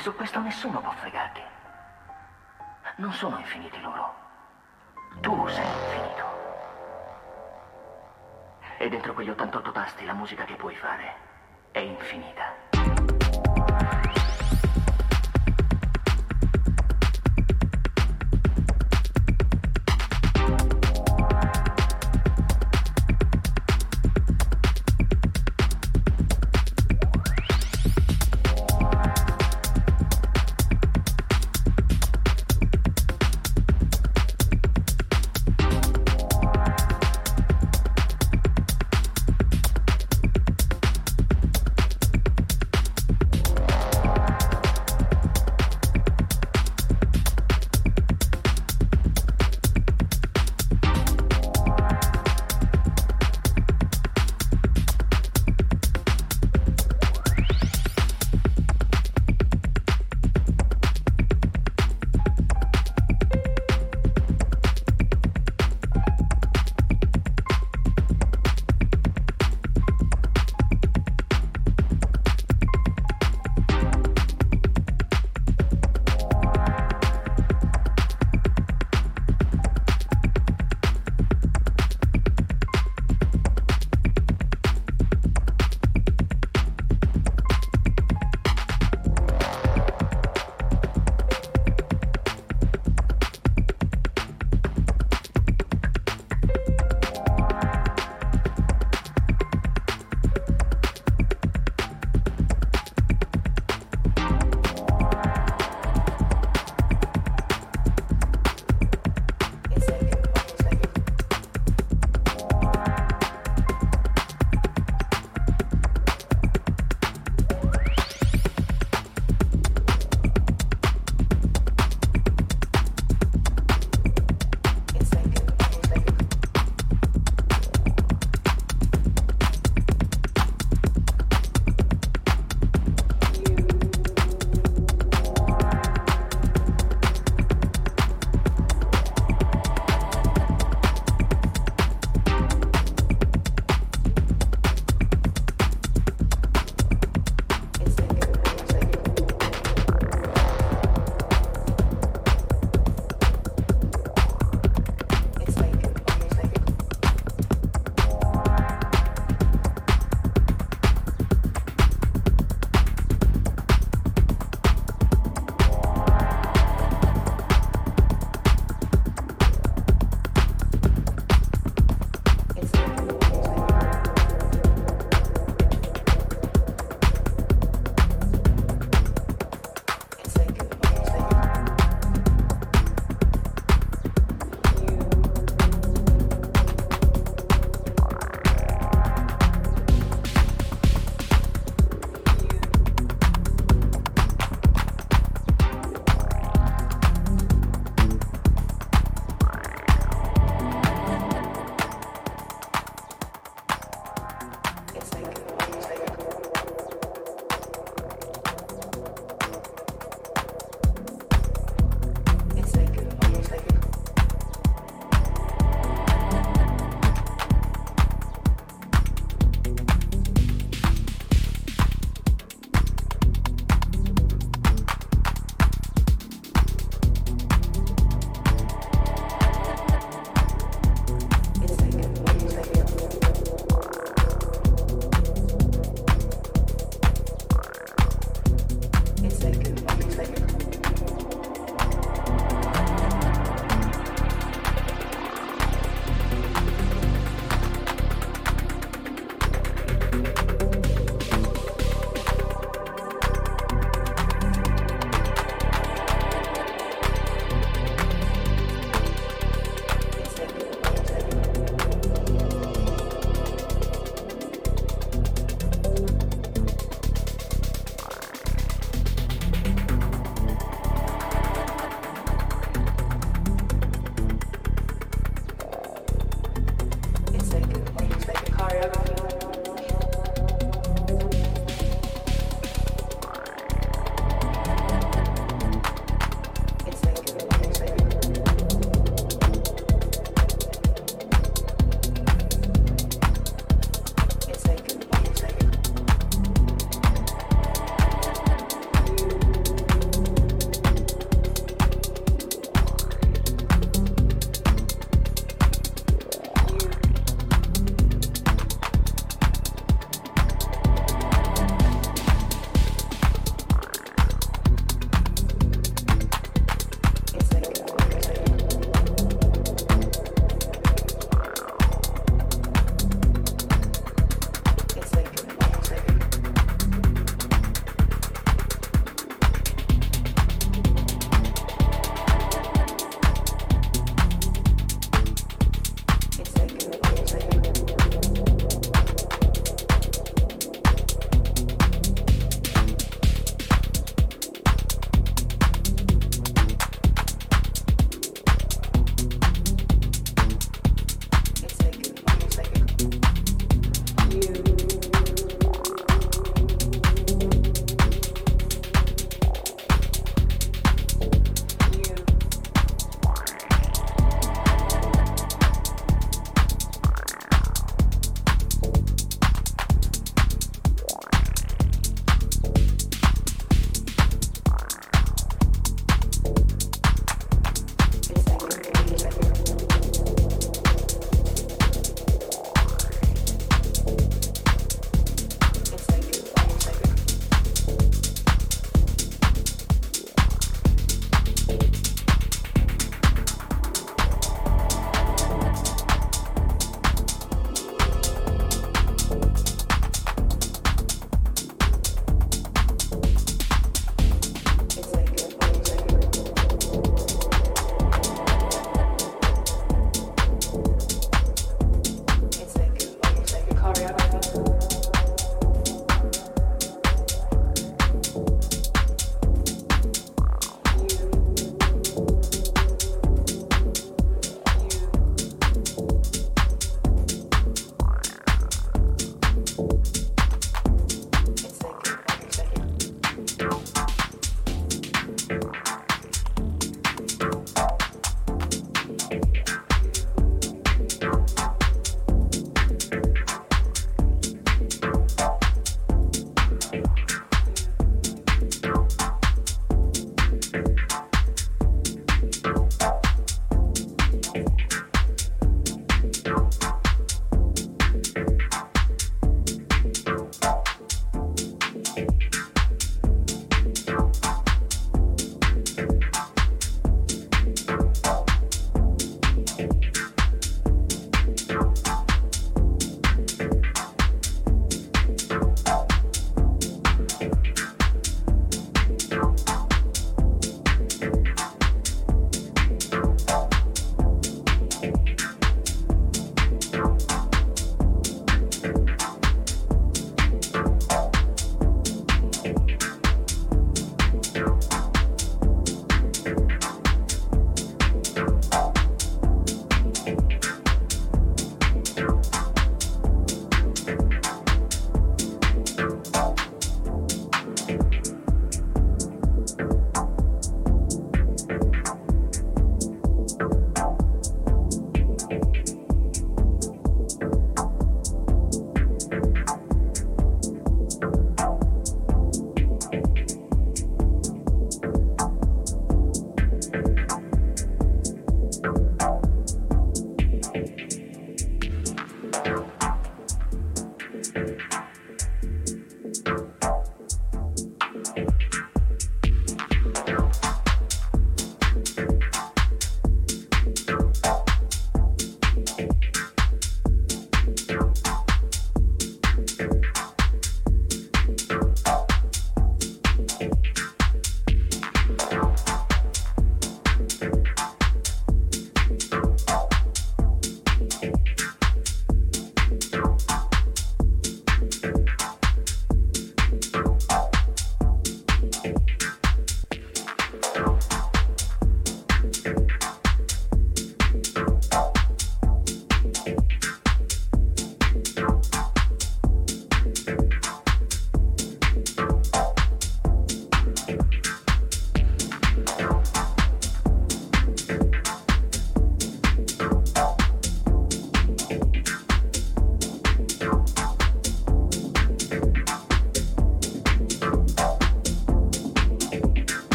su questo nessuno può fregarti. Non sono infiniti loro. Tu sei infinito. E dentro quegli 88 tasti la musica che puoi fare è infinita.